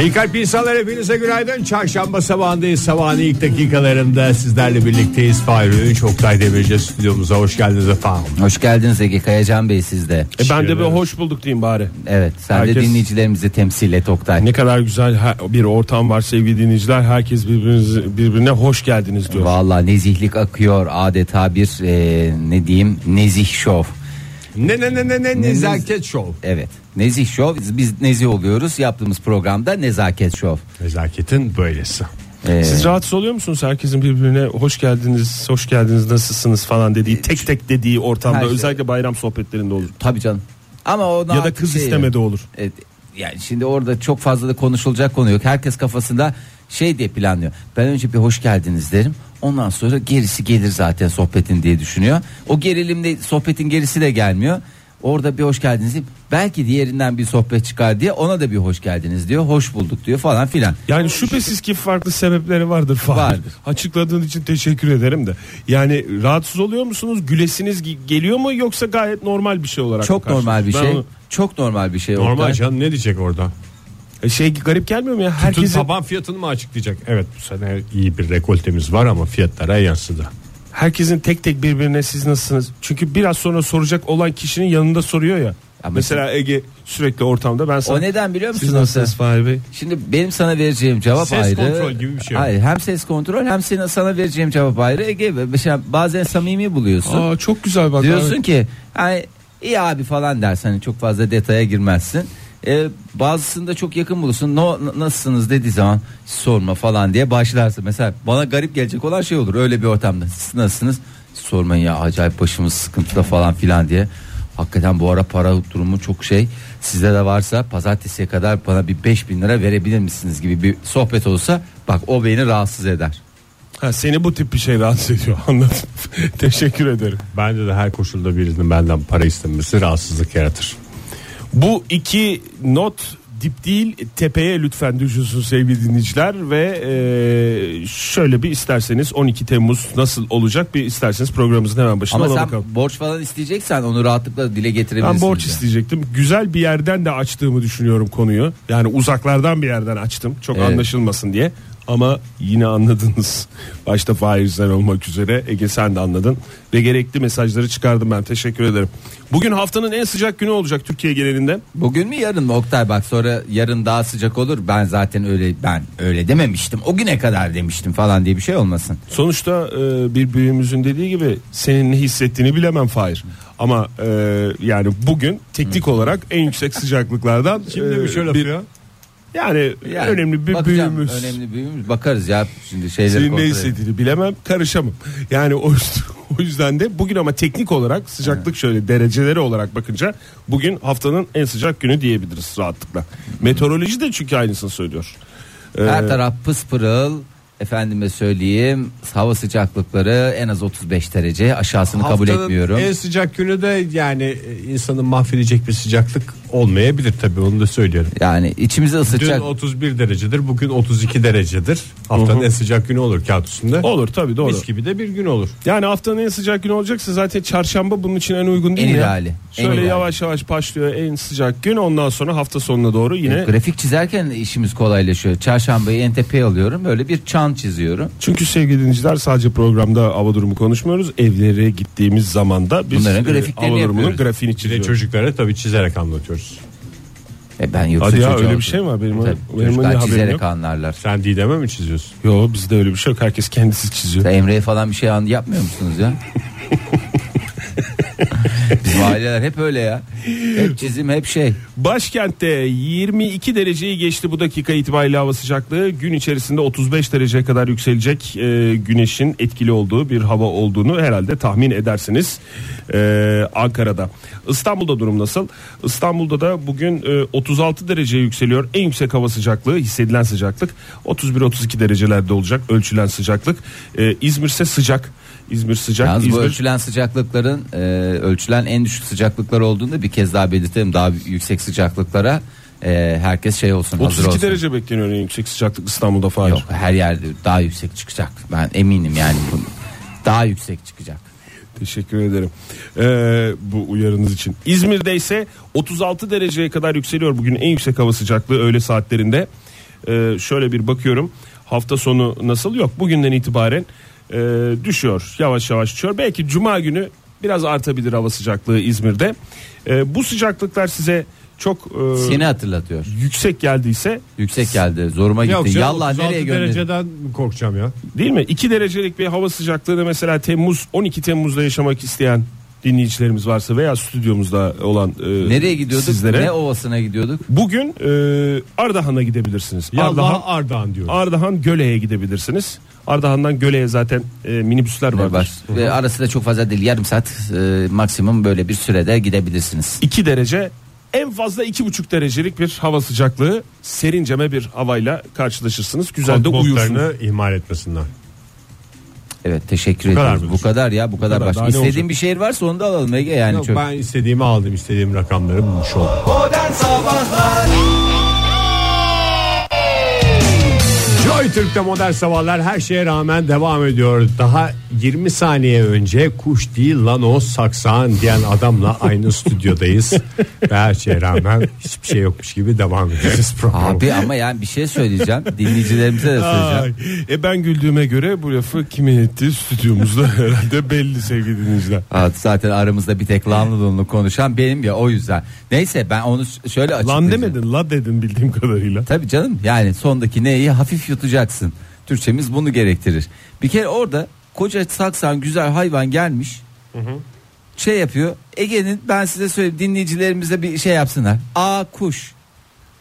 İyi kalp insanlar hepinize günaydın. Çarşamba sabahındayız. Sabahın ilk dakikalarında sizlerle birlikteyiz. Fahri Öğünç, Oktay Demirci stüdyomuza hoş geldiniz efendim. Hoş geldiniz Ege Kayacan Bey siz de. E ben de bir hoş bulduk diyeyim bari. Evet sen de Herkes- dinleyicilerimizi temsil et Oktay. Ne kadar güzel ha- bir ortam var sevgili dinleyiciler. Herkes birbirine hoş geldiniz diyor. Vallahi nezihlik akıyor adeta bir e, ne diyeyim nezih şov. Ne ne ne ne ne nezaket şov. Evet nezih şov biz, biz nezih oluyoruz yaptığımız programda nezaket şov. Nezaketin böylesi. E, Siz rahatsız oluyor musunuz herkesin birbirine hoş geldiniz, hoş geldiniz, nasılsınız falan dediği, tek tek dediği ortamda Her şey- özellikle bayram sohbetlerinde olur. Tabii canım. Ama o Ya da kız şey- istemede olur. Evet, yani şimdi orada çok fazla da konuşulacak konu yok. Herkes kafasında şey diye planlıyor. Ben önce bir hoş geldiniz derim. Ondan sonra gerisi gelir zaten sohbetin diye düşünüyor. O gerilimde sohbetin gerisi de gelmiyor. Orada bir hoş geldiniz diyeyim. Belki diğerinden bir sohbet çıkar diye ona da bir hoş geldiniz diyor. Hoş bulduk diyor falan filan. Yani şüphesiz ki farklı sebepleri vardır Fahir. Vardır. Açıkladığın için teşekkür ederim de. Yani rahatsız oluyor musunuz? Gülesiniz ge- geliyor mu yoksa gayet normal bir şey olarak Çok normal bir şey. Onu- Çok normal bir şey. Normal Oktay. canım ne diyecek orada? E şey garip gelmiyor mu ya? Tütün Herkesin, taban fiyatını mı açıklayacak? Evet bu sene iyi bir rekoltemiz var ama fiyatlara yansıdı. herkesin tek tek birbirine siz nasılsınız? Çünkü biraz sonra soracak olan kişinin yanında soruyor ya. Ama mesela Ege sürekli ortamda ben sana O neden biliyor musun? Siz nasılsınız Fahir Bey? Şimdi benim sana vereceğim cevap Ses ayrı. kontrol gibi bir şey Hayır, hem ses kontrol hem senin sana vereceğim cevap ayrı. Ege mesela bazen samimi buluyorsun. Aa çok güzel bak. Diyorsun abi. ki hani iyi abi falan dersen hani çok fazla detaya girmezsin. Ee, bazısında çok yakın bulursun. No, nasılsınız dediği zaman sorma falan diye başlarsın. Mesela bana garip gelecek olan şey olur öyle bir ortamda. Siz nasılsınız? Sormayın ya acayip başımız sıkıntıda falan filan diye. Hakikaten bu ara para durumu çok şey. Sizde de varsa pazartesiye kadar bana bir 5000 lira verebilir misiniz gibi bir sohbet olsa bak o beni rahatsız eder. Ha, seni bu tip bir şey rahatsız ediyor anladım. Teşekkür ederim. Bence de her koşulda birinin benden para istemesi rahatsızlık yaratır. Bu iki not dip değil tepeye lütfen düşünsün sevgili dinleyiciler ve e, şöyle bir isterseniz 12 Temmuz nasıl olacak bir isterseniz programımızın hemen başına Ama ona sen bakalım. borç falan isteyeceksen onu rahatlıkla dile getirebilirsin. Ben borç bize. isteyecektim. Güzel bir yerden de açtığımı düşünüyorum konuyu. Yani uzaklardan bir yerden açtım. Çok Evet. anlaşılmasın diye. Ama yine anladınız. Başta Fahir sen olmak üzere Ege sen de anladın. Ve gerekli mesajları çıkardım ben. Teşekkür ederim. Bugün haftanın en sıcak günü olacak Türkiye genelinde. Bugün mü yarın mı Oktay bak sonra yarın daha sıcak olur. Ben zaten öyle ben öyle dememiştim. O güne kadar demiştim falan diye bir şey olmasın. Sonuçta e, bir büyüğümüzün dediği gibi senin ne hissettiğini bilemem Fahir. Ama e, yani bugün teknik olarak en yüksek sıcaklıklardan Kim demiş e, öyle bir- ya? Yani, Yani önemli bir bakacağım, büyüğümüz. Önemli büyüğümüz bakarız ya şimdi şeyleri Senin ne hissettiğini bilemem karışamam. Yani o, o yüzden de bugün ama teknik olarak sıcaklık şöyle dereceleri olarak bakınca bugün haftanın en sıcak günü diyebiliriz rahatlıkla. Meteoroloji de çünkü aynısını söylüyor. Ee, Her taraf pıspırıl. Efendime söyleyeyim hava sıcaklıkları en az 35 derece aşağısını kabul etmiyorum. En sıcak günü de yani insanı mahvedecek bir sıcaklık olmayabilir tabii onu da söyleyelim. Yani içimizi Dün ısıtacak. 31 derecedir bugün 32 derecedir. Haftanın en sıcak günü olur kağıt üstünde. olur tabii doğru. Mis gibi de bir gün olur. Yani haftanın en sıcak günü olacaksa zaten çarşamba bunun için en uygun değil En mi ya? ideali, en Şöyle ideali. yavaş yavaş başlıyor en sıcak gün ondan sonra hafta sonuna doğru yine. Grafik çizerken işimiz kolaylaşıyor. Çarşambayı en tepeye alıyorum. Böyle bir çan çiziyorum. Çünkü sevgili dinleyiciler sadece programda hava durumu konuşmuyoruz. Evlere gittiğimiz zaman da biz Bunların e, grafiklerini hava durumunun yapıyoruz. grafiğini çiziyoruz. çocuklara tabii çizerek anlatıyoruz. E ben yoksa Hadi ya, çocuğa öyle bir şey mi var? Benim- Tabii, benim çocuklar haberim çizerek yok. anlarlar. Sen Didem'e mi çiziyorsun? Yo bizde öyle bir şey yok. Herkes kendisi çiziyor. Emre'ye falan bir şey an- yapmıyor musunuz ya? Aileler hep öyle ya. Hep çizim hep şey. Başkentte 22 dereceyi geçti bu dakika itibariyle hava sıcaklığı. Gün içerisinde 35 dereceye kadar yükselecek e, güneşin etkili olduğu bir hava olduğunu herhalde tahmin edersiniz. E, Ankara'da. İstanbul'da durum nasıl? İstanbul'da da bugün e, 36 dereceye yükseliyor. En yüksek hava sıcaklığı hissedilen sıcaklık 31-32 derecelerde olacak ölçülen sıcaklık. E, İzmir ise sıcak. İzmir sıcak. Yalnız bu İzmir ölçülen sıcaklıkların e, ölçülen en düşük sıcaklıklar olduğunda bir kez daha belirtelim. Daha yüksek sıcaklıklara e, herkes şey olsun hazır 32 olsun. derece bekleniyor en yüksek sıcaklık İstanbul'da Fahir. Yok her yerde daha yüksek çıkacak. Ben eminim yani. bu- Daha yüksek çıkacak. Teşekkür ederim ee, bu uyarınız için. İzmir'de ise 36 dereceye kadar yükseliyor bugün en yüksek hava sıcaklığı öğle saatlerinde. Ee, şöyle bir bakıyorum hafta sonu nasıl yok bugünden itibaren e, düşüyor yavaş yavaş düşüyor. Belki cuma günü biraz artabilir hava sıcaklığı İzmir'de. Ee, bu sıcaklıklar size çok e, Seni hatırlatıyor. yüksek geldiyse Yüksek geldi. Zoruma Yok gitti. canım, Yallah 36 nereye gönderdin? dereceden korkacağım ya. Değil mi? 2 derecelik bir hava sıcaklığını mesela Temmuz 12 Temmuz'da yaşamak isteyen dinleyicilerimiz varsa veya stüdyomuzda olan e, Nereye gidiyorduk? sizlere Ne ovasına gidiyorduk? bugün e, Ardahan'a gidebilirsiniz. Ardahan Allah Ardahan diyoruz. Ardahan Göle'ye gidebilirsiniz. Ardahan'dan Göle'ye zaten e, minibüsler var. Var. Ve arası da çok fazla değil. Yarım saat e, maksimum böyle bir sürede gidebilirsiniz. 2 derece en fazla 2,5 derecelik bir hava sıcaklığı serinceme bir havayla karşılaşırsınız. Güzel de uyursunuz. Kodbotlarını ihmal etmesinler. Evet teşekkür Bu kadar mı Bu diyorsun? kadar ya bu kadar. kadar. Başka Daha ne istediğin olacak? bir şehir varsa onu da alalım Ege yani Yok, çok. ben istediğimi aldım istediğim rakamları bulmuş oldum. Modern Sabahlar Joy Türk'te modern sabahlar her şeye rağmen devam ediyor. Daha 20 saniye önce kuş değil lan o saksağın diyen adamla aynı stüdyodayız. Ve her şeye rağmen hiçbir şey yokmuş gibi devam edeceğiz programa. Abi ama yani bir şey söyleyeceğim. Dinleyicilerimize de söyleyeceğim. Ay, e ben güldüğüme göre bu lafı kimin ettiği stüdyomuzda herhalde belli sevgili dinleyiciler. Aa, zaten aramızda bir tek lanlı lunlu konuşan benim ya o yüzden. Neyse ben onu şöyle Lan açıklayacağım. demedin la dedin bildiğim kadarıyla. Tabii canım yani sondaki neyi hafif yutacaksın. Türkçemiz bunu gerektirir. Bir kere orada koca saksan güzel hayvan gelmiş. Şey yapıyor. Ege'nin ben size söyleyeyim dinleyicilerimize bir şey yapsınlar. A kuş.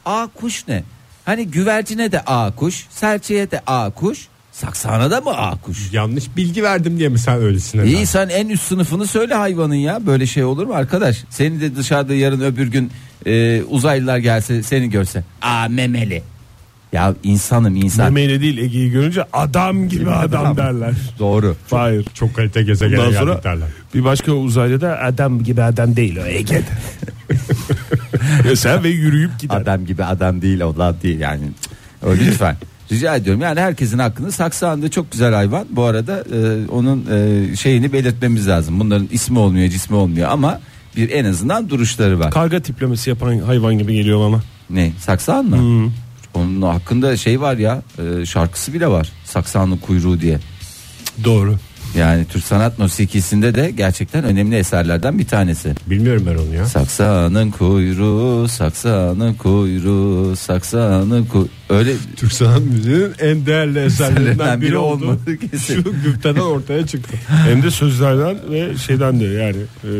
A kuş ne? Hani güvercine de A kuş, serçeye de A kuş, saksana da mı A kuş? Yanlış bilgi verdim diye mi sen öylesin? İyi sen en üst sınıfını söyle hayvanın ya. Böyle şey olur mu arkadaş? Seni de dışarıda yarın öbür gün e, uzaylılar gelse seni görse. Aa memeli. Ya insanım insan. Memeyle değil Ege'yi görünce adam gibi adam derler. Doğru. Hayır. Çok kalite gezegene Ondan sonra geldik derler. bir başka uzaylı da adam gibi adam değil o Ege'de. Mesela ve yürüyüp gider. Adam gibi adam değil o lan değil yani. O lütfen. Rica ediyorum yani herkesin hakkını saksan da çok güzel hayvan. Bu arada e, onun e, şeyini belirtmemiz lazım. Bunların ismi olmuyor cismi olmuyor ama bir en azından duruşları var. Karga tiplemesi yapan hayvan gibi geliyor bana. Ne saksan mı? Onun hakkında şey var ya e, şarkısı bile var. Saksanlı kuyruğu diye. Doğru. Yani Türk sanat musikisinde de gerçekten önemli eserlerden bir tanesi. Bilmiyorum ben onu ya. Saksanın kuyruğu, saksanın kuyruğu, saksanın kuyruğu. Öyle Türk sanat müziğinin en değerli eserlerinden biri biri oldu. kesin. Şu güfteden ortaya çıktı. Hem de sözlerden ve şeyden de yani e,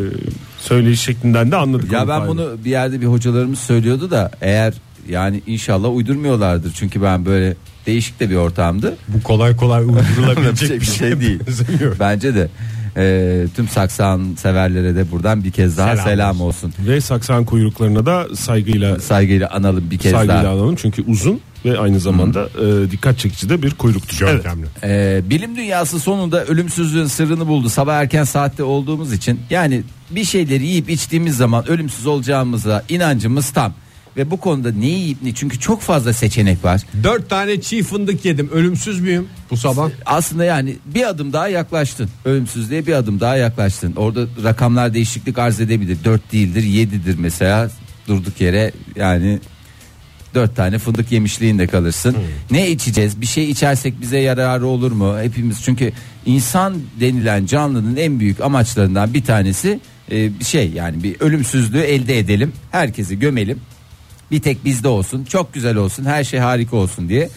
söyleyiş şeklinden de anladık. Ya ben fayda. bunu bir yerde bir hocalarımız söylüyordu da eğer yani inşallah uydurmuyorlardır. Çünkü ben böyle değişik de bir ortamdı. Bu kolay kolay uydurulabilecek bir şey değil. Bence de e, tüm saksan severlere de buradan bir kez daha Selam selam, olsun. Ve saksan kuyruklarına da saygıyla Saygıyla analım bir kez saygıyla daha. alalım çünkü uzun ve aynı zamanda e, dikkat çekici de bir kuyruktur. Evet. Ee, bilim dünyası sonunda ölümsüzlüğün sırrını buldu. Sabah erken saatte olduğumuz için yani bir şeyleri yiyip içtiğimiz zaman ölümsüz olacağımıza inancımız tam. Ve bu konuda ne yiyip ne çünkü çok fazla seçenek var. Dört tane çiğ fındık yedim. Ölümsüz müyüm bu sabah? Aslında yani bir adım daha yaklaştın. Ölümsüzlüğe bir adım daha yaklaştın. Orada rakamlar değişiklik arz edebilir. 4 değildir 7'dir mesela durduk yere yani dört tane fındık yemişliğinde kalırsın. Ne içeceğiz? Bir şey içersek bize yararı olur mu? Hepimiz çünkü insan denilen canlının en büyük amaçlarından bir tanesi e, bir şey yani bir ölümsüzlüğü elde edelim. Herkesi gömelim. Bir tek bizde olsun. Çok güzel olsun. Her şey harika olsun diye.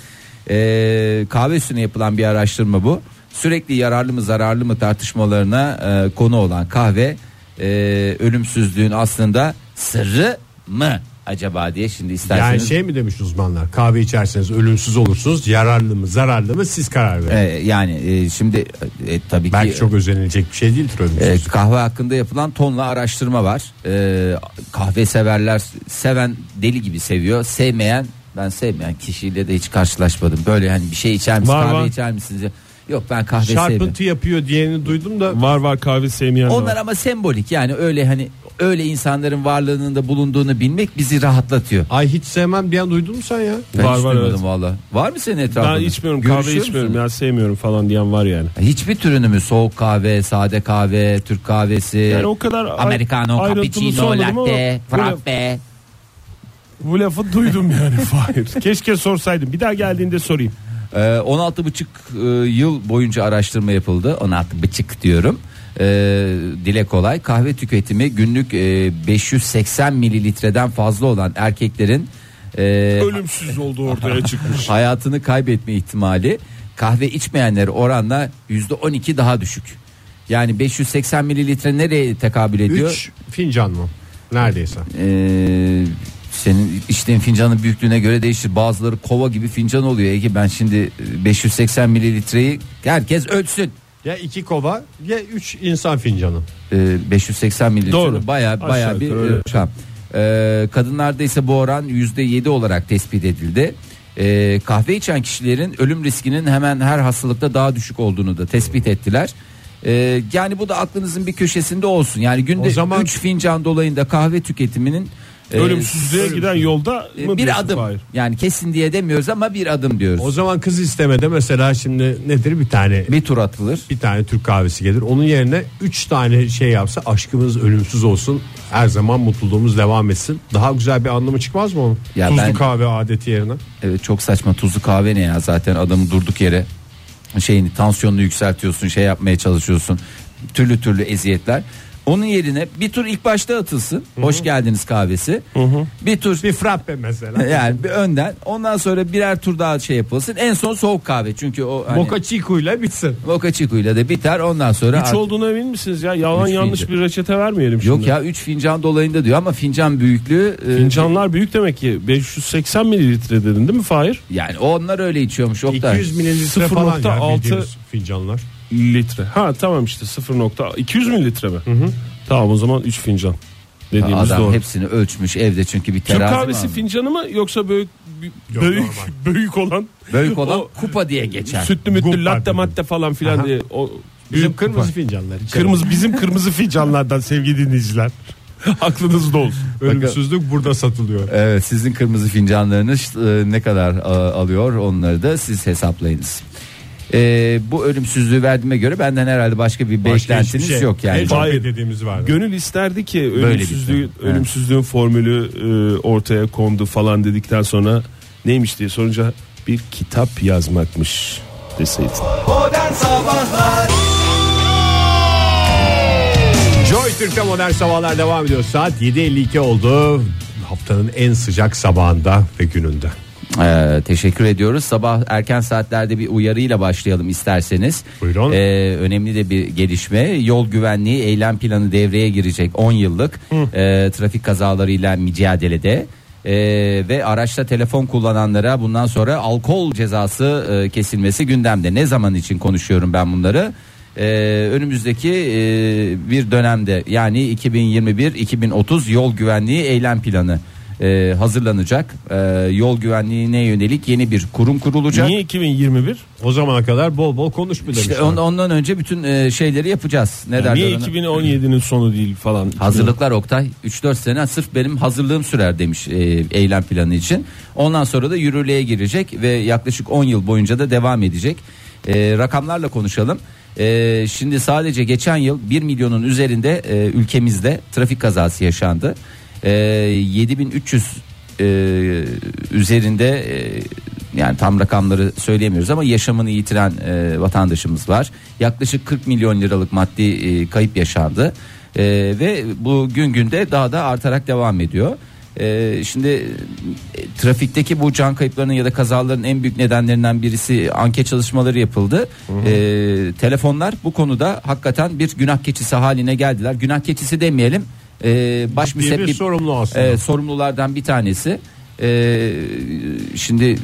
E, kahve üstüne yapılan bir araştırma bu. Sürekli yararlı mı zararlı mı tartışmalarına e, konu olan kahve e, ölümsüzlüğün aslında sırrı mı acaba diye şimdi Yani isterseniz şey mi demiş uzmanlar? Kahve içerseniz ölümsüz olursunuz. Yararlı mı zararlı mı siz karar verin. E, yani e, şimdi e, tabii Belki ki çok özenilecek bir şey değildir ölümsüz. e, kahve hakkında yapılan tonla araştırma var. E, kahve severler seven deli gibi seviyor. Sevmeyen ben sevmeyen kişiyle de hiç karşılaşmadım. Böyle hani bir şey içer misiniz? Kahve var. içer misiniz? Yok ben kahve sevmiyorum. Çarpıntı yapıyor diyeni duydum da Var var kahve sevmeyen Onlar var. ama sembolik yani öyle hani öyle insanların varlığının da bulunduğunu bilmek bizi rahatlatıyor. Ay hiç sevmem bir an duydun mu sen ya? Ben Var, hiç var, duymadım evet. valla. Var mı senin etrafında? Ben içmiyorum kahve içmiyorum ya sevmiyorum falan diyen var yani. Hiçbir türünü mü? Soğuk kahve, sade kahve, Türk kahvesi, Yani o kadar Americano, cappuccino, latte, frappe. Bu lafı duydum yani Fahir. Keşke sorsaydım. Bir daha geldiğinde sorayım. Ee, 16,5 e, yıl boyunca araştırma yapıldı. 16,5 diyorum. Ee, dile kolay. Kahve tüketimi günlük e, 580 mililitreden fazla olan erkeklerin e, Ölümsüz olduğu ortaya çıkmış. hayatını kaybetme ihtimali kahve içmeyenlere oranla %12 daha düşük. Yani 580 mililitre nereye tekabül ediyor? 3 fincan mı? Neredeyse. Ee, senin içtiğin fincanın büyüklüğüne göre değişir. Bazıları kova gibi fincan oluyor. Ege ben şimdi e, 580 mililitreyi herkes ölçsün. Ya iki kova ya 3 insan fincanı. Ee, 580 mililitre Doğru. baya Aşağı baya bir yukarı öyle. e, rakam. Ee, kadınlarda ise bu oran %7 olarak tespit edildi. Ee, kahve içen kişilerin ölüm riskinin hemen her hastalıkta daha düşük olduğunu da tespit ettiler. Ee, yani bu da aklınızın bir köşesinde olsun. Yani günde O zaman- 3 fincan dolayında kahve tüketiminin e, Ölümsüzlüğe giden yolda mı bir diyorsun adım. Fahir? Yani kesin diye demiyoruz ama bir adım diyoruz. O zaman kız istemede mesela şimdi nedir bir tane bir tur atılır. bir tane Türk kahvesi gelir. Onun yerine 3 tane şey yapsa aşkımız ölümsüz olsun. Her zaman mutluluğumuz devam etsin. Daha güzel bir anlamı çıkmaz mı onun? Ya Tuzlu ben- kahve adeti yerine. Evet çok saçma tuzlu kahve ne ya zaten adamı durduk yere şeyini tansiyonunu yükseltiyorsun şey yapmaya çalışıyorsun türlü türlü eziyetler. Onun yerine bir tur ilk başta atılsın. Hoş geldiniz kahvesi. Bir tur Bir frappe mesela. yani bir önden ondan sonra birer tur daha şey yapılsın. En son soğuk kahve çünkü o hani, Mocha Chico ile bitsin. Mocha Chico ile de biter ondan sonra Üç artık- olduğuna emin misiniz ya? Yalan Üç yanlış fincan. bir reçete vermeyelim şimdi. Yok ya 3 fincan dolayında diyor ama fincan büyüklüğü e, Fincanlar büyük demek ki 580 mililitre dedin değil mi Fahir? yani onlar öyle içiyormuş Oktay. 200 mililitre falan ya 0.6 bildiğimiz fincanlar. Litre. Ha tamam işte 0. 200 mililitre mi? Tamam o zaman 3 fincan. Dediğimiz Adam doğru. hepsini ölçmüş evde çünkü bir Türk terazi kahvesi var. fincanı mı yoksa büyük Yok, büyük, normal. büyük olan Büyük olan o kupa diye geçer. sütlü mütlü Gumbar latte dedim. madde falan filan Aha. diye o Bizim büyük kırmızı kupa. fincanlar. içelim. kırmızı bizim kırmızı fincanlardan sevgili dinleyiciler. Aklınızda olsun. Ölümsüzlük burada satılıyor. Evet sizin kırmızı fincanlarınız e, ne kadar e, alıyor onları da siz hesaplayınız. E, bu ölümsüzlüğü verdiğime göre benden herhalde başka bir beklentiniz şey. yok yani. Hayır. beklediğimiz var. Gönül isterdi ki Böyle ölümsüzlüğü, bitsin. ölümsüzlüğün formülü e, ortaya kondu falan dedikten sonra neymiş diye sorunca bir kitap yazmakmış deseydin. Modern Sabahlar Joy Türk'te modern sabahlar devam ediyor. Saat 7.52 oldu. Haftanın en sıcak sabahında ve gününde. Ee, teşekkür ediyoruz. Sabah erken saatlerde bir uyarıyla başlayalım isterseniz. Buyurun. Ee, önemli de bir gelişme. Yol güvenliği eylem planı devreye girecek 10 yıllık e, trafik kazalarıyla mücadelede. Ee, ve araçta telefon kullananlara bundan sonra alkol cezası e, kesilmesi gündemde. Ne zaman için konuşuyorum ben bunları? Ee, önümüzdeki e, bir dönemde yani 2021-2030 yol güvenliği eylem planı e, hazırlanacak. E, yol güvenliğine yönelik yeni bir kurum kurulacak. Niye 2021? O zamana kadar bol bol konuş İşte on- ondan önce bütün e, şeyleri yapacağız. Ne derler Niye ona? 2017'nin sonu değil falan? Hazırlıklar Oktay 3-4 sene sırf benim hazırlığım sürer demiş e, eylem planı için. Ondan sonra da yürürlüğe girecek ve yaklaşık 10 yıl boyunca da devam edecek. E, rakamlarla konuşalım. E, şimdi sadece geçen yıl 1 milyonun üzerinde e, ülkemizde trafik kazası yaşandı. E, 7300 e, üzerinde e, yani tam rakamları söyleyemiyoruz ama yaşamını yitiren e, vatandaşımız var. Yaklaşık 40 milyon liralık maddi e, kayıp yaşandı. E, ve bu gün günde daha da artarak devam ediyor. E, şimdi e, trafikteki bu can kayıplarının ya da kazaların en büyük nedenlerinden birisi anket çalışmaları yapıldı. E, telefonlar bu konuda hakikaten bir günah keçisi haline geldiler. Günah keçisi demeyelim. E, baş müsebbip sorumlu aslında. e, sorumlulardan bir tanesi. E, şimdi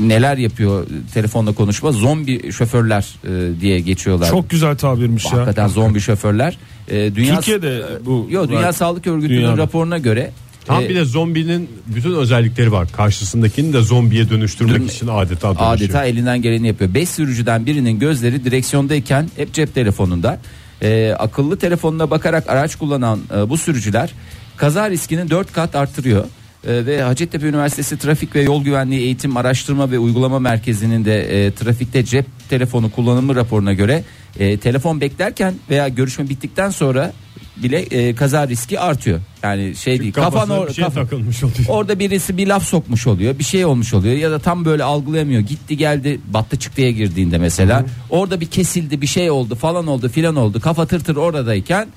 neler yapıyor telefonla konuşma zombi şoförler e, diye geçiyorlar. Çok güzel tabirmiş ya. Hakikaten zombi şoförler. E, dünya Türkiye'de bu Yo, Dünya var. Sağlık Örgütü'nün Dünyada. raporuna göre Tam e, bir de zombinin bütün özellikleri var. Karşısındakini de zombiye dönüştürmek Dön- için adeta dönüşüyor. adeta elinden geleni yapıyor. 5 sürücüden birinin gözleri direksiyondayken hep cep telefonunda. E, akıllı telefonuna bakarak araç kullanan e, bu sürücüler kaza riskini 4 kat artırıyor. E, ve Hacettepe Üniversitesi Trafik ve Yol Güvenliği Eğitim Araştırma ve Uygulama Merkezi'nin de e, trafikte cep telefonu kullanımı raporuna göre e, telefon beklerken veya görüşme bittikten sonra bile e, kaza riski artıyor. Yani şey değil kafan Kafasına or- bir şey kafa- takılmış oluyor. Orada birisi bir laf sokmuş oluyor. Bir şey olmuş oluyor ya da tam böyle algılayamıyor. Gitti geldi battı çıktıya girdiğinde mesela. Orada bir kesildi bir şey oldu falan oldu filan oldu. Kafa tır tır oradayken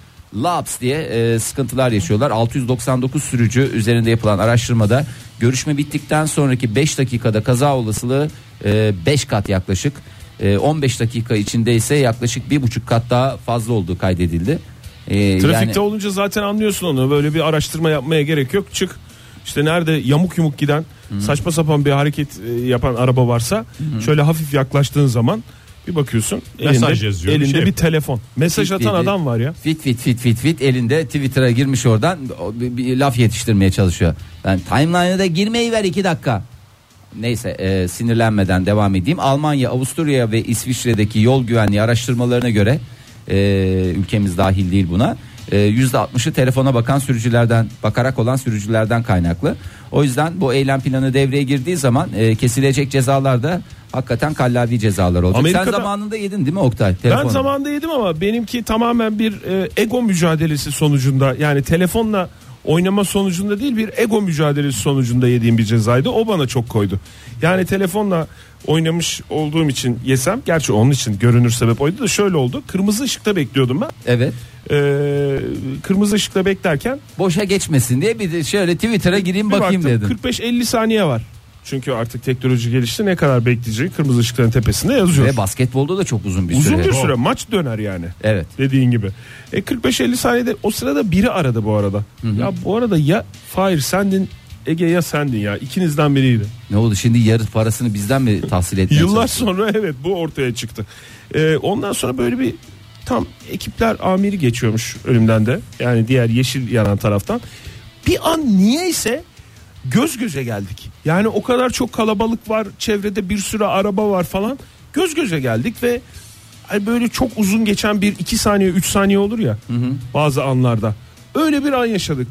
laps diye e, sıkıntılar yaşıyorlar. 699 sürücü üzerinde yapılan araştırmada görüşme bittikten sonraki 5 dakikada kaza olasılığı 5 kat yaklaşık. E, 15 dakika içinde ise yaklaşık bir buçuk kat daha fazla olduğu kaydedildi. E, Trafikte yani- olunca zaten anlıyorsun onu. Böyle bir araştırma yapmaya gerek yok. Çık. İşte nerede yamuk yumuk giden saçma sapan bir hareket e, yapan araba varsa şöyle hafif yaklaştığın zaman bir bakıyorsun Mesaj elinde, yazıyor, bir elinde şey bir, telefon. Mesaj Fit atan dedi. adam var ya. Fit fit fit fit fit elinde Twitter'a girmiş oradan bir, bir laf yetiştirmeye çalışıyor. Ben timeline'a da girmeyi ver iki dakika. Neyse e, sinirlenmeden devam edeyim. Almanya, Avusturya ve İsviçre'deki yol güvenliği araştırmalarına göre e, ülkemiz dahil değil buna. e, %60'ı telefona bakan sürücülerden bakarak olan sürücülerden kaynaklı. O yüzden bu eylem planı devreye girdiği zaman e, kesilecek cezalar da hakikaten kallavi cezalar olacak. Amerika'da- Sen zamanında yedin değil mi Oktay? Ben Telefonu. zamanında yedim ama benimki tamamen bir e, ego mücadelesi sonucunda yani telefonla oynama sonucunda değil bir ego mücadelesi sonucunda yediğim bir cezaydı. O bana çok koydu. Yani telefonla oynamış olduğum için yesem gerçi onun için görünür sebep oydu da şöyle oldu. Kırmızı ışıkta bekliyordum ben. Evet. Ee, kırmızı ışıkta beklerken boşa geçmesin diye bir de şöyle Twitter'a gireyim bir bakayım baktım dedim. 45-50 saniye var. Çünkü artık teknoloji gelişti ne kadar bekleyeceği kırmızı ışıkların tepesinde yazıyor. Ve basketbolda da çok uzun bir Uzun süre. bir süre maç döner yani. Evet. Dediğin gibi. E 45-50 saniyede o sırada biri aradı bu arada. Ya bu arada ya Fahir sendin Ege ya sendin ya ikinizden biriydi. Ne oldu şimdi yarı parasını bizden mi tahsil etmeye Yıllar çalıştın? sonra evet bu ortaya çıktı. E, ondan sonra böyle bir tam ekipler amiri geçiyormuş önümden de. Yani diğer yeşil yanan taraftan. Bir an niyeyse göz göze geldik. Yani o kadar çok kalabalık var çevrede bir sürü araba var falan. Göz göze geldik ve böyle çok uzun geçen bir iki saniye üç saniye olur ya bazı anlarda. Öyle bir an yaşadık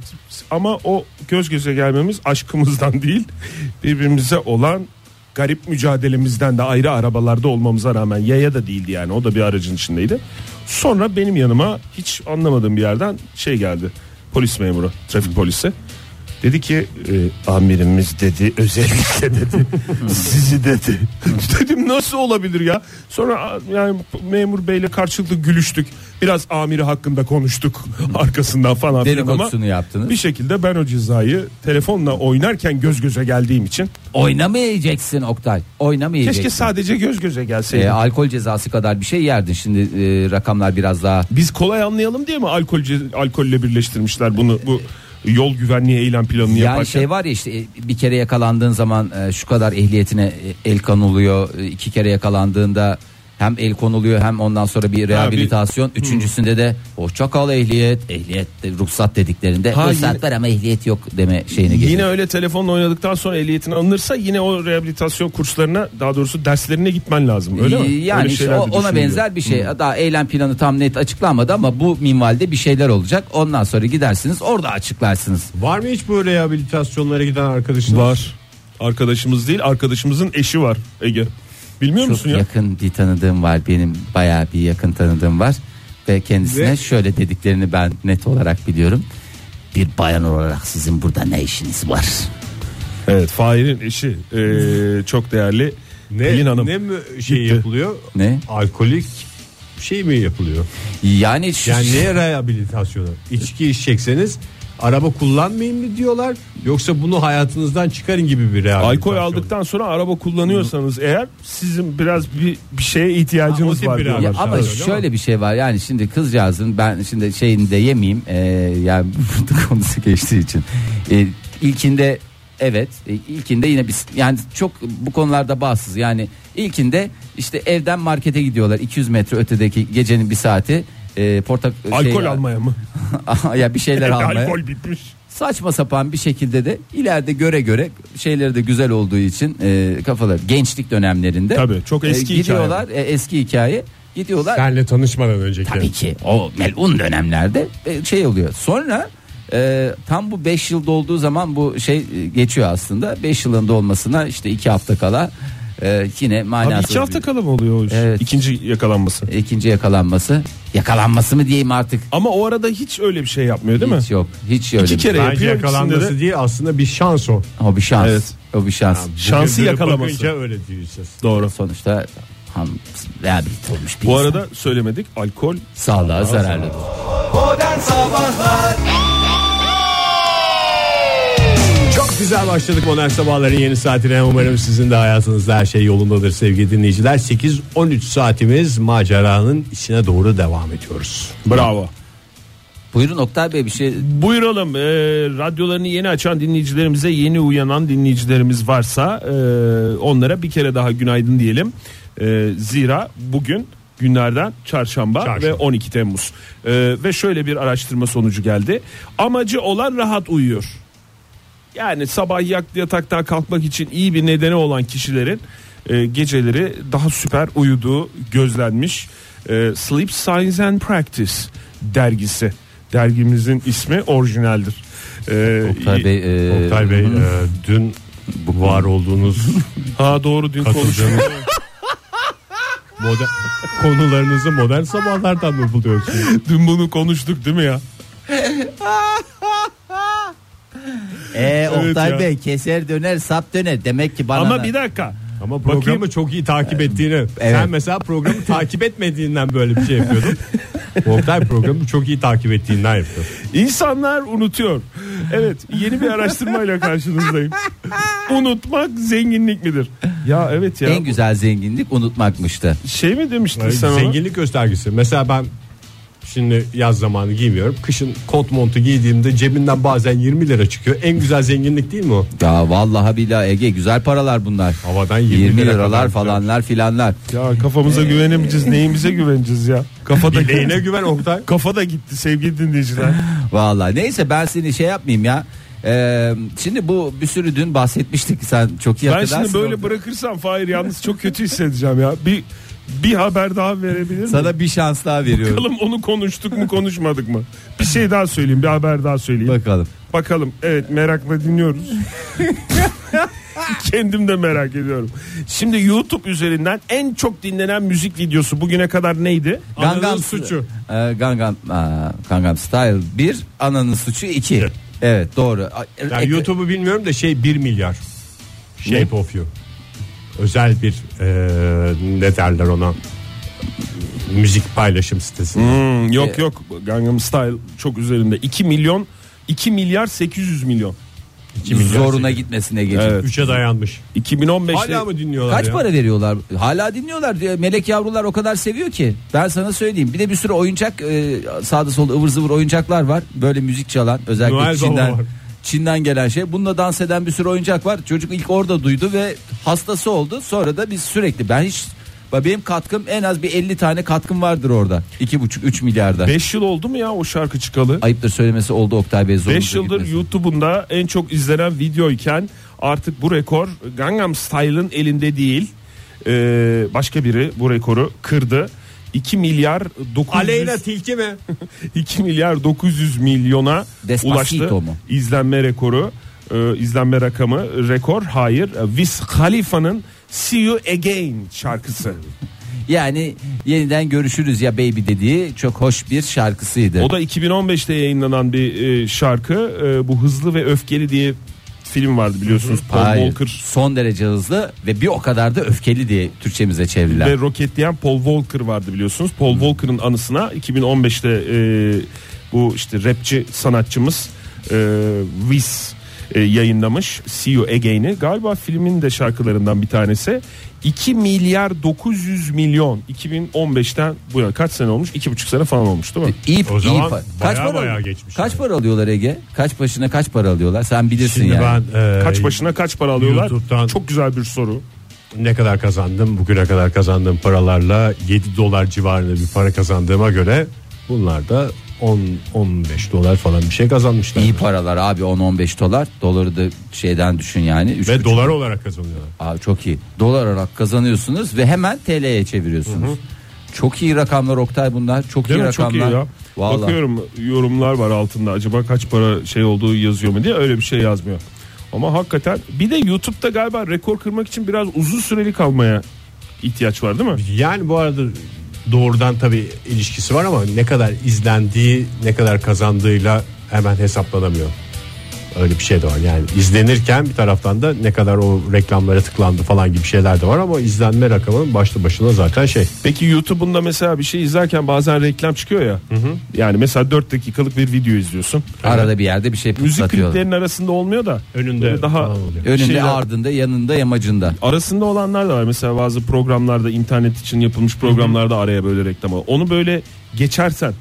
ama o göz göze gelmemiz aşkımızdan değil birbirimize olan garip mücadelemizden de ayrı arabalarda olmamıza rağmen yaya da değildi yani o da bir aracın içindeydi. Sonra benim yanıma hiç anlamadığım bir yerden şey geldi polis memuru trafik polisi. Dedi ki e, amirimiz dedi özellikle dedi sizi dedi. Dedim nasıl olabilir ya? Sonra yani memur beyle karşılıklı gülüştük. Biraz amiri hakkında konuştuk arkasından falan filan ama Dedikodusunu yaptınız. bir şekilde ben o cezayı telefonla oynarken göz göze geldiğim için Oynamayacaksın Oktay. Oynamayacaksın. keşke sadece göz göze. Ee, alkol cezası kadar bir şey yerdin. Şimdi e, rakamlar biraz daha Biz kolay anlayalım diye mi alkol alkolle birleştirmişler bunu bu yol güvenliği eylem planını yani yaparken? şey var ya işte e, bir kere yakalandığın zaman e, şu kadar ehliyetine e, el konuluyor. İki kere yakalandığında hem el konuluyor hem ondan sonra bir rehabilitasyon. Üçüncüsünde de hoşça kal ehliyet, ehliyet de, ruhsat dediklerinde Ha, ruhsat yine- var ama ehliyet yok deme şeyini Yine getiriyor. öyle telefonla oynadıktan sonra ehliyetini alınırsa yine o rehabilitasyon kurslarına daha doğrusu derslerine gitmen lazım öyle mi? Ee, Yani Öyle işte şeyler de o- ona düşünülüyor. benzer bir şey. Daha eylem planı tam net açıklanmadı ama bu minvalde bir şeyler olacak. Ondan sonra gidersiniz orada açıklarsınız. Var mı hiç bu rehabilitasyonlara giden arkadaşınız? Var. Arkadaşımız değil arkadaşımızın eşi var Ege. Bilmiyor Çok musun ya? yakın bir tanıdığım var benim bayağı bir yakın tanıdığım var ve kendisine Ve- şöyle dediklerini ben net olarak biliyorum. Bir bayan olarak sizin burada ne işiniz var? Evet Fahir'in eşi ee, çok değerli Pelin Ne, Hanım. ne mi şey Gitti. yapılıyor? Ne? Alkolik şey mi yapılıyor? Yani şu, Yani neye rehabilitasyonu? İçki içecekseniz araba kullanmayın mı diyorlar yoksa bunu hayatınızdan çıkarın gibi bir rehabilitasyon. Alkol aldıktan sonra araba kullanıyorsanız eğer sizin biraz bir, bir şeye ihtiyacınız Ha, o tip var. bir diyorlar. Ya ama mi? şöyle bir şey var yani şimdi kızcağızın ben şimdi şeyini de yemeyeyim ee, yani bu konusu geçtiği için Ee, ilkinde evet e, ilkinde yine biz yani çok bu konularda bağımsız yani ilkinde işte evden markete gidiyorlar 200 metre ötedeki gecenin bir saati e, portak Alkol şey- almaya mı? ya bir şeyler almaya Alkol bitmiş. saçma sapan bir şekilde de ileride göre göre şeyleri de güzel olduğu için e, kafalar gençlik dönemlerinde Tabii, çok eski gidiyorlar e, eski hikaye Gidiyorlar. Senle tanışmadan önceki. Tabii ki o melun dönemlerde e, şey oluyor. Sonra e, tam bu 5 yıl dolduğu zaman bu şey e, geçiyor aslında. 5 yılın dolmasına işte 2 hafta kala e, yine Abi manasız iki hafta bir- kala mı oluyor o iş? Evet. İkinci yakalanması. ikinci yakalanması. Yakalanması mı diyeyim artık? Ama o arada hiç öyle bir şey yapmıyor değil mi? Hiç yok. Hiç öyle. İki bir- kere yapıyor. yakalanması de- değil aslında bir şans o. O bir şans. Evet. O bir şans. Şansı Bugün dönüp yakalaması. öyle diyeceğiz. Doğru. Sonuçta ham rehabilite olmuş bir Bu insan. arada söylemedik alkol sağlığa zararlıdır. Modern Sabahlar güzel başladık modern sabahların yeni saatine. Umarım sizin de hayatınızda her şey yolundadır sevgili dinleyiciler. 8-13 saatimiz maceranın içine doğru devam ediyoruz. bravo. Buyurun Oktay Bey bir şey Buyuralım. Ee, radyolarını yeni açan dinleyicilerimize yeni uyanan dinleyicilerimiz varsa e, onlara bir kere daha günaydın diyelim. E, zira bugün günlerden çarşamba, Çarşamba. ve 12 Temmuz. E, ve şöyle bir araştırma sonucu geldi. Amacı olan rahat uyuyor. Yani sabah yataktan kalkmak için iyi bir nedeni olan kişilerin e, geceleri daha süper uyuduğu gözlenmiş. E, Sleep Science and Practice dergisi. Dergimizin ismi orijinaldir. E, Oktay Bey e, Oktay Bey e, dün var olduğunuz Ha doğru dün konuştuk. modern, konularınızı modern sabahlardan mı buluyorsunuz? dün bunu konuştuk değil mi ya? e, Oktay ya. Bey keser döner sap döner demek ki bana Ama bir dakika. Ama programı Bakayım. çok iyi takip ettiğini. Evet. Sen mesela programı takip etmediğinden böyle bir şey yapıyordun. Oktay programı çok iyi takip ettiğinden yapıyor. İnsanlar unutuyor. Evet yeni bir araştırmayla karşınızdayım. Unutmak zenginlik midir? Ya evet ya. en güzel zenginlik unutmakmıştı. Şey mi demiştin sen ona? zenginlik göstergesi. Mesela ben şimdi yaz zamanı giymiyorum. Kışın kot montu giydiğimde cebinden bazen 20 lira çıkıyor. En güzel zenginlik değil mi o? Ya vallahi billahi Ege güzel paralar bunlar. Havadan 20, 20 lira liralar falanlar filanlar. Ya kafamıza güvenemeyeceğiz. Neyimize güveneceğiz ya? Kafada Bileğine güven Oktay. Kafa da gitti sevgili dinleyiciler. Vallahi neyse ben seni şey yapmayayım ya. Ee, şimdi bu bir sürü dün bahsetmiştik sen çok iyi ben şimdi böyle onu. bırakırsam Fahir yalnız çok kötü hissedeceğim ya. Bir bir haber daha verebilir miyim? sana bir şans daha veriyorum. Bakalım onu konuştuk mu konuşmadık mı? Bir şey daha söyleyeyim bir haber daha söyleyeyim. Bakalım. Bakalım evet merakla dinliyoruz. Kendim de merak ediyorum. Şimdi YouTube üzerinden en çok dinlenen müzik videosu bugüne kadar neydi? Ananın suçu. Ee, Gangnam, aa, Gangnam Style 1, Ananın Suçu 2. Evet doğru. Yani Ek- YouTube'u bilmiyorum da şey 1 milyar. Shape of You. Özel bir e, ne derler ona müzik paylaşım sitesi. Hmm, yok Ee, yok Gangnam Style çok üzerinde 2 milyon 2 milyar 800 milyon. 2 milyar zoruna sekiz- gitmesine geçiyor. Evet. 3'e dayanmış. 2015'te Hala mı dinliyorlar Kaç ya? para veriyorlar? Hala dinliyorlar. diyor. Melek yavrular o kadar seviyor ki. Ben sana söyleyeyim. Bir de bir sürü oyuncak e, sağda solda ıvır zıvır oyuncaklar var. Böyle müzik çalan özellikle Noel Baba Çin'den var. Çin'den gelen şey. Bununla dans eden bir sürü oyuncak var. Çocuk ilk orada duydu ve hastası oldu. Sonra da biz sürekli ben hiç benim katkım en az bir 50 tane katkım vardır orada. 2,5-3 milyarda. 5 yıl oldu mu ya o şarkı çıkalı? Ayıptır söylemesi oldu Oktay Bey. 5 zorunuza yıldır gitmesin. YouTube'unda en çok izlenen video iken artık bu rekor Gangnam Style'ın elinde değil. Ee, başka biri bu rekoru kırdı. 2 milyar 900 Aleyna Tilki mi? 2 milyar 900 milyona Despacito ulaştı. mu? İzlenme rekoru, e, izlenme rakamı rekor. Hayır, Wiz Khalifa'nın See You Again şarkısı. Yani yeniden görüşürüz ya baby dediği çok hoş bir şarkısıydı. O da 2015'te yayınlanan bir e, şarkı. E, bu Hızlı ve Öfkeli diye film vardı biliyorsunuz. Paul Hayır, Walker son derece hızlı ve bir o kadar da öfkeli diye Türkçemize çevrilen. ve roketleyen Paul Walker vardı biliyorsunuz. Paul Walker'ın anısına 2015'te e, bu işte rapçi sanatçımız e, Wiz e, yayınlamış See You Again'i. Galiba filmin de şarkılarından bir tanesi. 2 milyar 900 milyon 2015'ten bu yana kaç sene olmuş? 2,5 sene falan olmuş değil mi? İyi, O iyi zaman pa- baya para baya geçmiş Kaç yani. para alıyorlar Ege? Kaç başına kaç para alıyorlar? Sen bilirsin Şimdi yani. ben e, Kaç başına kaç para alıyorlar? YouTube'dan- Çok güzel bir soru. ne kadar kazandım? Bugüne kadar kazandığım paralarla 7 dolar civarında bir para kazandığıma göre bunlar da 10 15 dolar falan bir şey kazanmışlar. İyi paralar abi 10-15 dolar. Doları da şeyden düşün yani. Üç Ve buçuk- dolar olarak kazanıyorlar. Abi çok iyi. Dolar olarak kazanıyorsunuz ve hemen TL'ye çeviriyorsunuz. Çok iyi rakamlar Oktay bunlar. Çok Değil iyi mi? Çok iyi rakamlar. ya. Vallahi. Bakıyorum yorumlar var altında. Acaba kaç para şey olduğu yazıyor mu diye öyle bir şey yazmıyor. Ama hakikaten bir de YouTube'da galiba rekor kırmak için biraz uzun süreli kalmaya ihtiyaç var değil mi? Yani bu arada doğrudan tabii ilişkisi var ama ne kadar izlendiği ne kadar kazandığıyla hemen hesaplanamıyor. Öyle bir şey de var yani izlenirken bir taraftan da ne kadar o reklamlara tıklandı falan gibi şeyler de var ama izlenme rakamı başlı başına zaten şey. Peki YouTube'un da mesela bir şey izlerken bazen reklam çıkıyor ya. Yani mesela 4 dakikalık bir video izliyorsun. Arada bir yerde bir şey Müzik kliplerinin arasında olmuyor da. Önünde Böyle daha falan oluyor. Önünde şeyler- ardında yanında yamacında. arasında olanlar da var. Mesela bazı programlarda internet için yapılmış programlarda araya böyle reklam var. Onu böyle geçersen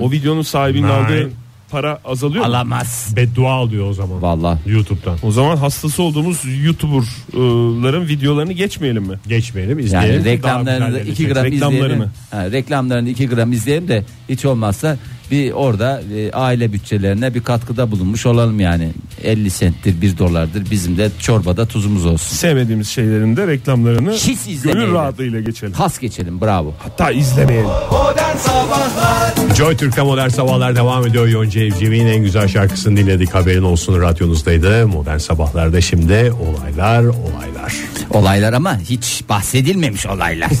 o videonun sahibinin aldığı para azalıyor mu? Alamaz. Beddua alıyor o zaman. Vallahi. YouTube'dan. O zaman hastası olduğumuz YouTuber'ların videolarını geçmeyelim mi? Geçmeyelim izleyelim. Yani reklamlarını da güzellerini 2 gram Reklamlarını. izleyelim. Ha, reklamlarını 2 gram izleyelim de hiç olmazsa bir orada e, aile bütçelerine bir katkıda bulunmuş olalım yani. 50 senttir 1 dolardır bizim de çorbada tuzumuz olsun. Sevmediğimiz şeylerin de reklamlarını Hiç izlemeyelim. gönül rahatlığıyla geçelim. Pas geçelim bravo. Hatta izlemeyelim. Joy Türk'te modern sabahlar devam ediyor. Yonca Evcimik'in en güzel şarkısını dinledik. Haberin olsun radyonuzdaydı. Modern sabahlarda şimdi olaylar olaylar. Olaylar ama hiç bahsedilmemiş olaylar.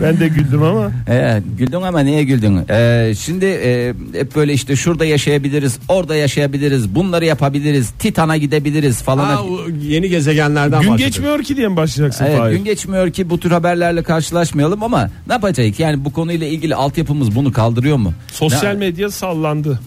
Ben de güldüm ama Evet, güldün ama niye güldün? Ee, şimdi e, hep böyle işte şurada yaşayabiliriz, orada yaşayabiliriz, bunları yapabiliriz, Titan'a gidebiliriz falan. Aa, o yeni gezegenlerden gün geçmiyor ki diye mi başlayacaksın Evet, Fahir? gün geçmiyor ki bu tür haberlerle karşılaşmayalım ama ne yapacağız? Yani bu konuyla ilgili altyapımız bunu kaldırıyor mu? Sosyal Ne- medya sallandı.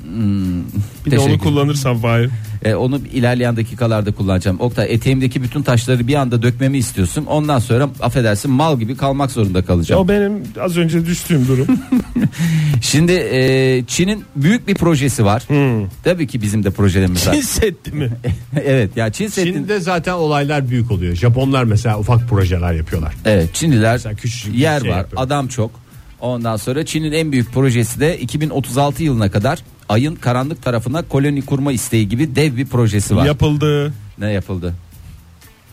bir de onu kullanırsan Fahir. E, onu ilerleyen dakikalarda kullanacağım. Oktay eteğimdeki bütün taşları bir anda dökmemi istiyorsun. Ondan sonra affedersin mal gibi kalmak zorunda kalacağım. O benim az önce düştüğüm durum. Şimdi e, Çin'in büyük bir projesi var. Tabii ki bizim de projelerimiz var. Çin Seddi mi? evet ya Çin Seddi'nin Çin'de zaten olaylar büyük oluyor. Japonlar mesela ufak projeler yapıyorlar. Evet Çinliler bir yer şey var yapıyor. adam çok. Ondan sonra Çin'in en büyük projesi de 2036 yılına kadar ayın karanlık tarafına koloni kurma isteği gibi dev bir projesi var. Yapıldı. ne yapıldı?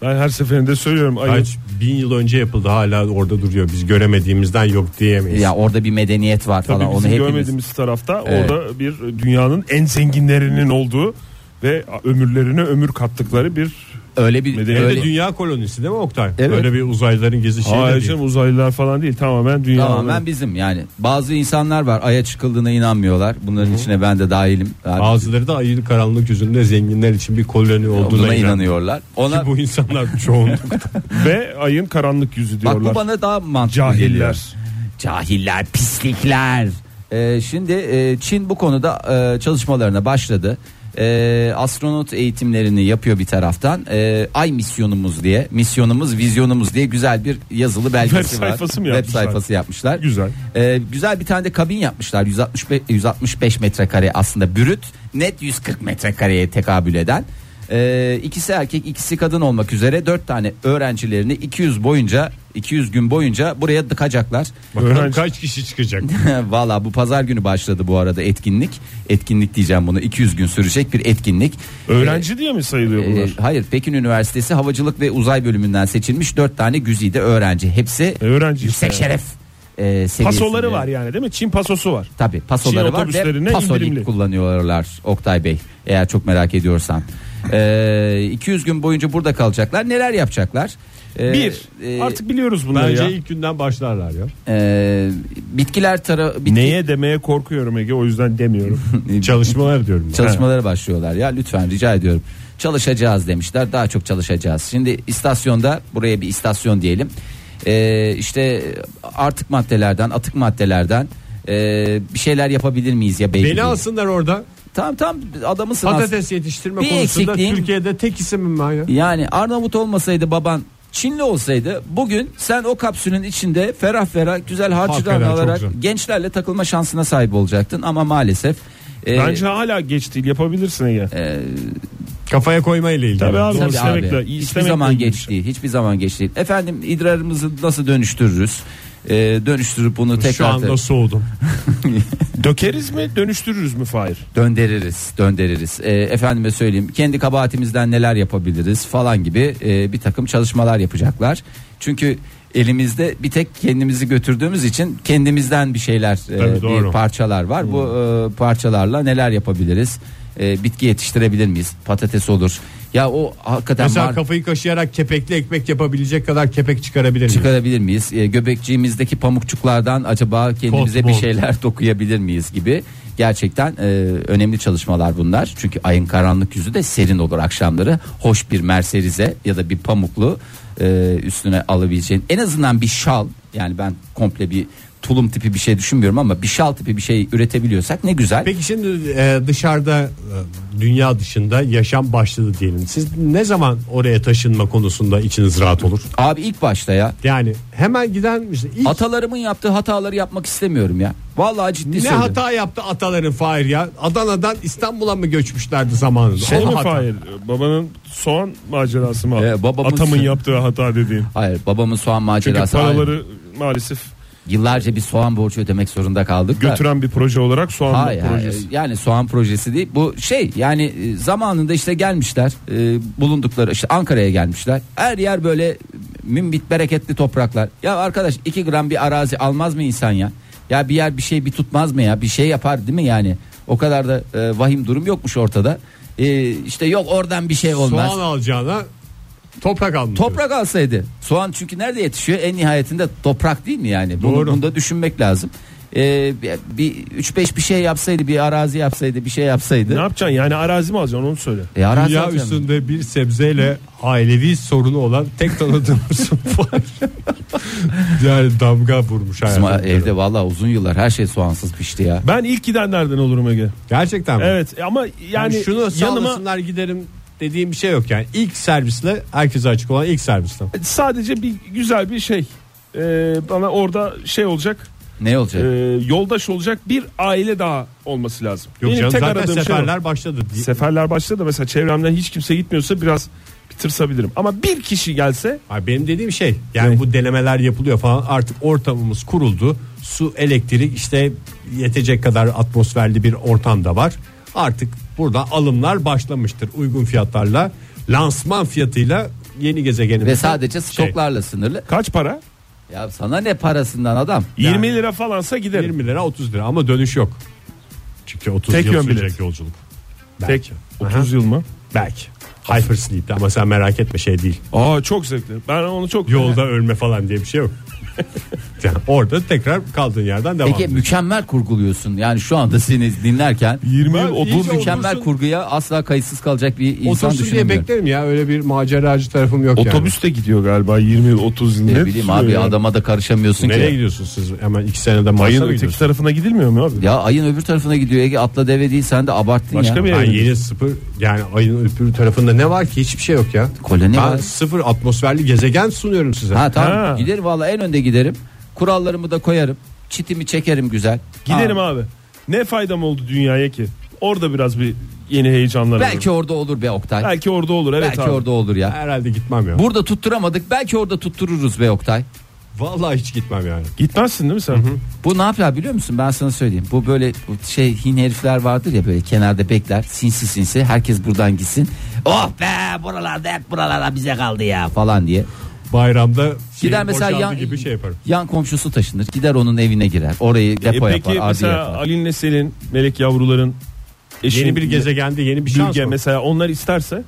Ben her seferinde söylüyorum. Ayın Kaç bin yıl önce yapıldı hala orada duruyor. Biz göremediğimizden yok diyemeyiz. Ya orada bir medeniyet var falan Tabii onu bizim hepimiz görmediğimiz tarafta Evet. orada bir dünyanın en zenginlerinin olduğu ve ömürlerine ömür kattıkları bir öyle bir Medeniyet Öyle dünya kolonisi değil mi Oktay? Evet. Öyle bir uzaylıların gezi şeyi Hayır canım uzaylılar falan değil tamamen dünya. tamamen bizim yani bazı insanlar var aya çıkıldığına inanmıyorlar. Bunların içine ben de dahilim. Bazıları da ayın karanlık yüzünde zenginler için bir koloni olduğuna buna inanıyor. inanıyorlar. Ona Ki bu insanlar çoğunlukta. Ve ayın karanlık yüzü bak diyorlar. bu bana daha mantıklı Cahiller. geliyor. Cahiller, pislikler. Ee, şimdi e, Çin bu konuda e, çalışmalarına başladı. E, astronot eğitimlerini yapıyor bir taraftan. E, Ay misyonumuz diye, misyonumuz, vizyonumuz diye güzel bir yazılı belgesi Web var. sayfası mı Web yapmışlar? sayfası yapmışlar. Güzel. E, güzel bir tane de kabin yapmışlar. 165 165 metrekare aslında bürüt, net 140 metrekareye tekabül eden. E, ikisi erkek, ikisi kadın olmak üzere dört tane öğrencilerini 200 boyunca 200 gün boyunca buraya dıkacaklar. Bakalım Öğrenci- kaç kişi çıkacak. Valla bu pazar günü başladı bu arada etkinlik. Etkinlik diyeceğim bunu 200 gün sürecek bir etkinlik. Öğrenci diye mi sayılıyor bunlar? Ee, hayır Pekin Üniversitesi Havacılık ve Uzay bölümünden seçilmiş 4 tane güzide öğrenci. Hepsi E, öğrenci yüksek işte. şeref e. Pasoları var yani değil mi? Çin pasosu var. Tabi pasoları Çin var ve pasolik indirimli. kullanıyorlar Oktay Bey. Eğer çok merak ediyorsan. Ee, 200 gün boyunca burada kalacaklar. Neler yapacaklar? Ee, Bir. e, Artık biliyoruz bunları Bence ya. ilk günden başlarlar ya. e, bitkiler tara bitki, Neye demeye korkuyorum Ege o yüzden demiyorum. Çalışmalar diyorum. ben. Çalışmalara başlıyorlar ya lütfen rica ediyorum. Çalışacağız demişler daha çok çalışacağız. Şimdi istasyonda buraya bir istasyon diyelim. Ee, işte artık maddelerden atık maddelerden e, bir şeyler yapabilir miyiz ya belki. Beni alsınlar orada. Tamam tamam adamısın aslında. Patates yetiştirme Bir konusunda eksikliğin- Türkiye'de tek isimim ben ya. Yani Arnavut olmasaydı baban Çinli olsaydı bugün sen o kapsülün içinde ferah ferah güzel çok alarak gençlerle takılma şansına sahip olacaktın ama maalesef e, Bence hala geç değil yapabilirsin Ege. Kafaya koyma ile ilgili. Tabii abi. Tabii istemekle, abi, iyi hiçbir zaman geç şey. değil. Hiçbir zaman geç değil. Efendim idrarımızı nasıl dönüştürürüz? Ee, dönüştürüp bunu tekrar Şu anda soğudum. Dökeriz mi dönüştürürüz mü Fahir? döndürürüz, döndürürüz. Ee, efendime söyleyeyim, kendi kabahatimizden neler yapabiliriz falan gibi e, bir takım çalışmalar yapacaklar. Çünkü elimizde bir tek kendimizi götürdüğümüz için kendimizden bir şeyler e, Tabii, doğru. bir parçalar var. Bu e, parçalarla neler yapabiliriz? E, bitki yetiştirebilir miyiz? Patates olur. Ya o hakikaten Mesela var- kafayı kaşıyarak kepekli ekmek yapabilecek kadar kepek çıkarabilir miyim? çıkarabilir miyiz? E, göbekçiğimizdeki pamukçuklardan acaba kendimize Kot bir şeyler dokuyabilir miyiz gibi. Gerçekten e, önemli çalışmalar bunlar. Çünkü ayın karanlık yüzü de serin olur akşamları. Hoş bir merserize ya da bir pamuklu e, üstüne alabileceğin. En azından bir şal yani ben komple bir tulum tipi bir şey düşünmüyorum ama bir şal tipi bir şey üretebiliyorsak ne güzel. Peki şimdi e, dışarıda e, dünya dışında yaşam başladı diyelim. Siz ne zaman oraya taşınma konusunda içiniz rahat olur? Abi ilk başta ya Yani hemen giden işte ilk atalarımın yaptığı hataları yapmak istemiyorum ya. Vallahi ciddi ne söylüyorum. hata yaptı ataların Fahir ya? Adana'dan İstanbul'a mı göçmüşlerdi zamanında? Şey O mi hata. Fahir? Babanın soğan macerası mı? Ee, babamın Atamın yaptığı hata dediğin. Hayır babamın soğan Çünkü macerası. ayrı. paraları maalesef Yıllarca bir soğan borcu ödemek zorunda kaldık. da. götüren bir proje olarak soğan Hayır, hayır, projesi. yani soğan projesi değil. Bu şey yani e, zamanında işte gelmişler e, bulundukları işte Ankara'ya gelmişler. Her yer böyle mümbit bereketli topraklar. Ya arkadaş 2 gram bir arazi almaz mı insan ya? Ya bir yer bir şey bir tutmaz mı ya? Bir şey yapar değil mi yani? O kadar da e, vahim durum yokmuş ortada. E, işte yok oradan bir şey olmaz. Soğan alacağına toprak almış. Toprak alsaydı. Soğan çünkü nerede yetişiyor? En nihayetinde toprak değil mi yani? Bunu, Doğru. bunu da düşünmek lazım. Ee, bir- bir 3-5 bir şey yapsaydı, bir arazi yapsaydı, bir şey yapsaydı. Ne yapacaksın yani arazi mi alacaksın onu söyle. E, arazi Dünya alacağım. üstünde bir sebzeyle ailevi sorunu olan tek tanıdığımız var. yani damga vurmuş Bizim hayatımda. evde vallahi uzun yıllar her şey soğansız pişti ya. Ben ilk gidenlerden olurum Ege. Gerçekten mi? Evet ama yani, Yani şunu yanıma giderim dediğim bir şey yok yani. İlk servisle herkese açık olan ilk servisle. sadece bir güzel bir şey. Ee, bana orada şey olacak Ne olacak? e, yoldaş olacak bir aile daha olması lazım. Yok Benim canım tek zaten aradığım şey o. seferler başladı. Seferler başladı da mesela çevremden hiç kimse gitmiyorsa biraz bir tırsabilirim. Ama bir kişi gelse Ay benim dediğim şey yani Ne? bu denemeler yapılıyor falan artık ortamımız kuruldu. Su, elektrik işte yetecek kadar atmosferli bir ortam da var. Artık burada alımlar başlamıştır uygun fiyatlarla. Lansman fiyatıyla yeni gezegenimizde. Ve sadece şey, stoklarla sınırlı. kaç para? Ya sana ne parasından adam? 20 lira falansa giderim. 20 lira 30 lira ama dönüş yok. Çünkü 30 Tek yıl yön sürecek bilet. yolculuk. Tek Belki. 30 yıl mı? Belki. Hypersleep'te ama sen merak etme şey değil. Aa çok zevkli. Ben onu çok Yolda ölme falan diye bir şey yok. yani orada tekrar kaldığın yerden devam Peki ediyorsun. mükemmel kurguluyorsun. Yani şu anda seni dinlerken 20 yıl Ben o- iyice bu mükemmel otursun- kurguya asla kayıtsız kalacak bir insan Otursun diye düşünemiyorum. beklerim ya öyle bir maceracı tarafım yok yani. otobüs de gidiyor galiba 20 yıl 30 yıl. Ne bileyim sürüyor abi ya. adama da karışamıyorsun Nereye ki. gidiyorsunuz siz? Hemen iki senede Mars'a Ayın mı öteki tarafına gidilmiyor mu abi? Ya ayın öbür tarafına gidiyor Ege atla deve değil sen de abarttın Başka ya. bir Ben yere yeni sıfır yani ayın öbür tarafında ne var ki hiçbir şey yok ya. Koloni ben var. sıfır atmosferli gezegen sunuyorum size. Ha tamam Ha. giderim valla en önde giderim. Kurallarımı da koyarım. Çitimi çekerim güzel. Giderim Ha. abi. Ne faydam oldu dünyaya ki? Orada biraz bir yeni heyecanlar Belki alırım. orada olur be Oktay. Belki, Belki orada olur evet abi. orada olur ya. Herhalde gitmem ya. Burada tutturamadık belki orada tuttururuz be Oktay. Vallahi hiç gitmem yani. Gitmezsin değil mi sen? Bu ne yapar biliyor musun ben sana söyleyeyim. Bu böyle şey hin herifler vardır ya böyle kenarda bekler sinsi sinsi herkes buradan gitsin. Oh be buralarda hep buralarda bize kaldı ya falan diye. Bayramda şey Gider mesela yan, gibi şey yaparım. yan komşusu taşınır gider onun evine girer orayı E depo peki yapar mesela ardiye yapar. Ali Nesel'in Melek Yavruların eşinin Yeni bir gezegende yeni bir şans Bülge mesela onlar isterse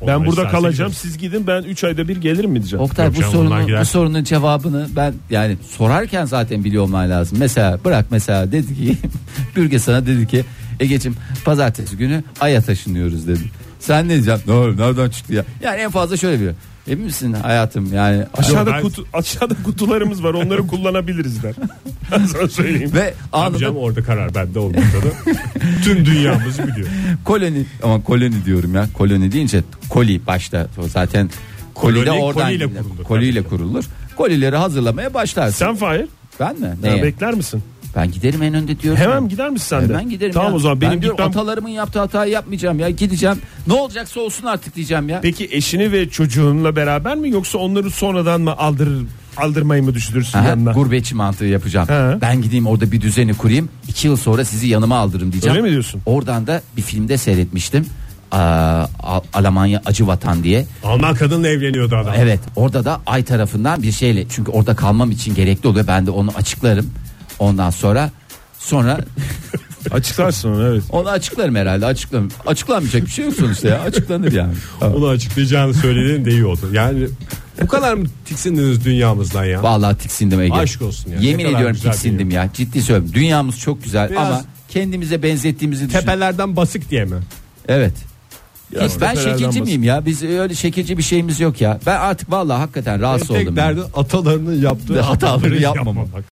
Onlar ben burada kalacağım gideriz. siz gidin ben 3 ayda bir gelirim mi diyeceğim. Oktay Yok bu sorunun bu sorunun cevabını ben yani sorarken zaten biliyor olman lazım. Mesela bırak mesela dedi ki Bürge sana dedi ki Egeciğim pazartesi günü Ay'a taşınıyoruz dedi. Sen ne diyeceksin? Ne nereden çıktı ya? Yani en fazla şöyle bir Emin misin hayatım yani Aşağıda ben- kutu aşağıda kutularımız var onları kullanabiliriz der. Ben sana söyleyeyim. ve anında Amcam orada karar bende olmadı da. Tüm dünyamızı biliyor. koloni ama koloni diyorum ya koloni deyince koli başta zaten koli de oradan koliyle kurulur. koliyle kurulur. Kolileri hazırlamaya başlarsın. Sen Fahir ben mi? ya Neye? bekler misin? Ben giderim en önde diyorum. Hemen ya. gider misin sen de? Hemen giderim Tamam ya. o zaman ben benim diyorum, gitmem. atalarımın yaptığı hatayı yapmayacağım ya gideceğim. Ne olacaksa olsun artık diyeceğim ya. Peki eşini ve çocuğunla beraber mi yoksa onları sonradan mı aldırır aldırmayı mı düşünürsün Aha, yanına? gurbetçi mantığı yapacağım. He. Ben gideyim orada bir düzeni kurayım. iki yıl sonra sizi yanıma aldırırım diyeceğim. Öyle mi diyorsun? Oradan da bir filmde seyretmiştim. Aa, Al- Almanya acı vatan diye. Alman kadınla evleniyordu adam. Evet orada da ay tarafından bir şeyle çünkü orada kalmam için gerekli oluyor. Ben de onu açıklarım. Ondan sonra sonra Açıklarsın onu evet. onu açıklarım herhalde açıklarım. Açıklanmayacak bir şey yok sonuçta ya açıklanır yani. Onu açıklayacağını söylediğin de iyi oldu. Yani bu kadar mı tiksindiniz dünyamızdan ya? Vallahi tiksindim Ege. Aşk olsun ya. Yemin ediyorum tiksindim ya. Ciddi söylüyorum. Dünyamız çok güzel Biraz- ama kendimize benzettiğimizi düşün. Tepelerden basık diye mi? Evet. Hiç ben şekilci basın. miyim ya? Biz öyle şekilci bir şeyimiz yok ya. Ben artık vallahi hakikaten rahatsız Tek oldum. derdi yani. atalarının yaptığı Hataları yapmamak.